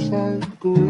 山谷。